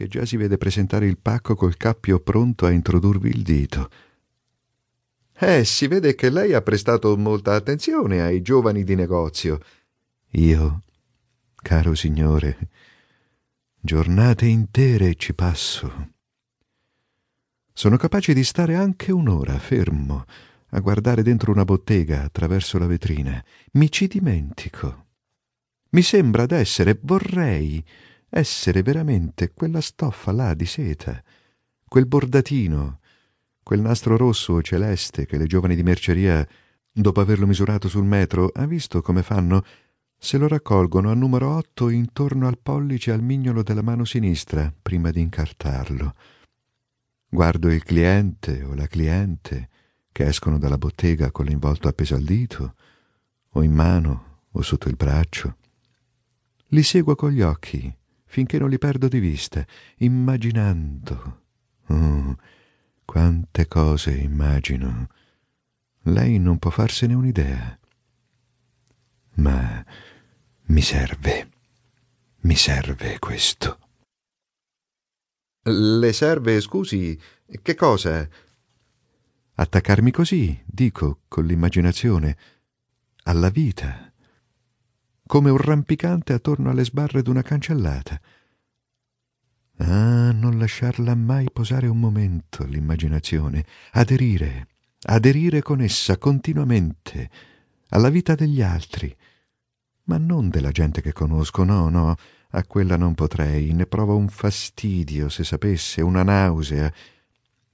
che già si vede presentare il pacco col cappio pronto a introdurvi il dito. Eh, si vede che lei ha prestato molta attenzione ai giovani di negozio. Io, caro signore, giornate intere ci passo. Sono capace di stare anche un'ora fermo a guardare dentro una bottega attraverso la vetrina. Mi ci dimentico. Mi sembra d'essere, vorrei essere veramente quella stoffa là di seta, quel bordatino, quel nastro rosso o celeste che le giovani di merceria, dopo averlo misurato sul metro, ha visto come fanno se lo raccolgono a numero otto intorno al pollice al mignolo della mano sinistra prima di incartarlo. Guardo il cliente o la cliente che escono dalla bottega con l'involto appeso al dito, o in mano o sotto il braccio. Li seguo con gli occhi finché non li perdo di vista, immaginando. Oh, quante cose immagino. Lei non può farsene un'idea. Ma mi serve, mi serve questo. Le serve, scusi, che cosa? Attaccarmi così, dico, con l'immaginazione, alla vita, come un rampicante attorno alle sbarre d'una cancellata. Ah, non lasciarla mai posare un momento l'immaginazione, aderire, aderire con essa continuamente alla vita degli altri, ma non della gente che conosco, no, no, a quella non potrei, ne provo un fastidio se sapesse, una nausea,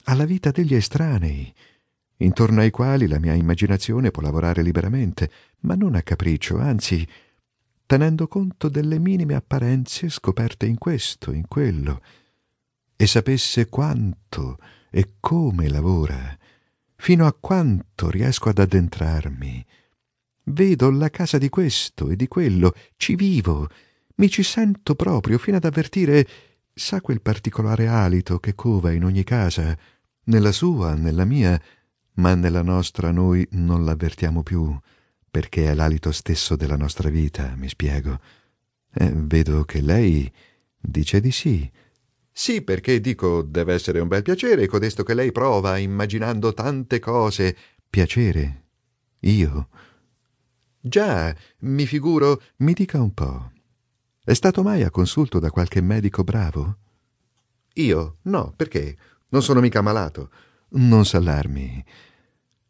alla vita degli estranei, intorno ai quali la mia immaginazione può lavorare liberamente, ma non a capriccio, anzi, tenendo conto delle minime apparenze scoperte in questo, in quello, e sapesse quanto e come lavora, fino a quanto riesco ad addentrarmi. Vedo la casa di questo e di quello, ci vivo, mi ci sento proprio fino ad avvertire, sa quel particolare alito che cova in ogni casa, nella sua, nella mia, ma nella nostra noi non l'avvertiamo più, perché è l'alito stesso della nostra vita, mi spiego. Eh, vedo che lei dice di sì. Sì, perché dico, deve essere un bel piacere codesto che lei prova, immaginando tante cose. Piacere? Io? Già, mi figuro. Mi dica un po'. È stato mai a consulto da qualche medico bravo? Io? No, perché? Non sono mica malato. Non s'allarmi.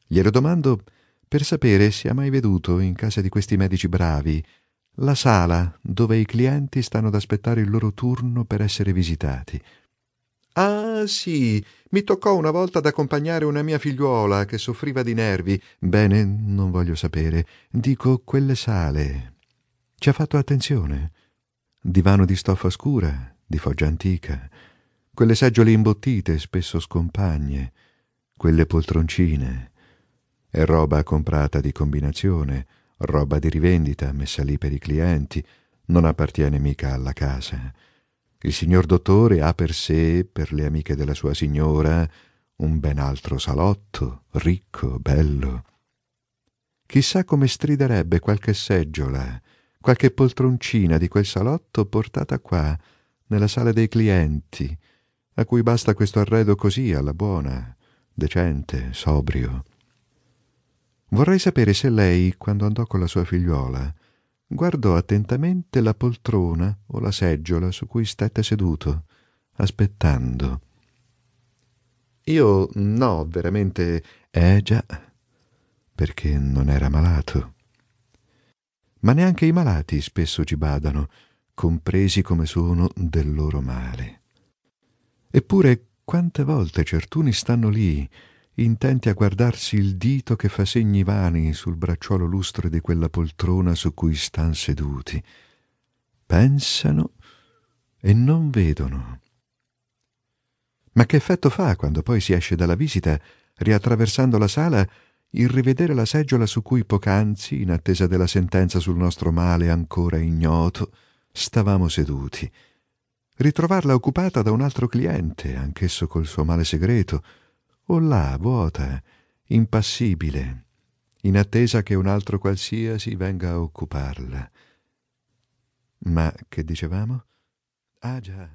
Glielo domando per sapere se ha mai veduto in casa di questi medici bravi la sala dove i clienti stanno ad aspettare il loro turno per essere visitati. Ah, sì, mi toccò una volta ad accompagnare una mia figliuola che soffriva di nervi. Bene, non voglio sapere. Dico quelle sale. Ci ha fatto attenzione. Divano di stoffa scura, di foggia antica, quelle seggiole imbottite, spesso scompagne, quelle poltroncine. È roba comprata di combinazione, roba di rivendita messa lì per i clienti, non appartiene mica alla casa. Il signor dottore ha per sé, per le amiche della sua signora, un ben altro salotto, ricco, bello. Chissà come striderebbe qualche seggiola, qualche poltroncina di quel salotto portata qua, nella sala dei clienti, a cui basta questo arredo così alla buona, decente, sobrio. Vorrei sapere se lei, quando andò con la sua figliuola, guardò attentamente la poltrona o la seggiola su cui stette seduto, aspettando. Io no, veramente. Eh già, perché non era malato. Ma neanche i malati spesso ci badano, compresi come sono del loro male. Eppure quante volte certuni stanno lì, intenti a guardarsi il dito che fa segni vani sul bracciolo lustre di quella poltrona su cui stan seduti. Pensano e non vedono. Ma che effetto fa quando poi si esce dalla visita, riattraversando la sala, il rivedere la seggiola su cui poc'anzi, in attesa della sentenza sul nostro male ancora ignoto, stavamo seduti, ritrovarla occupata da un altro cliente, anch'esso col suo male segreto, o là, vuota, impassibile, in attesa che un altro qualsiasi venga a occuparla. Ma che dicevamo? Ah già.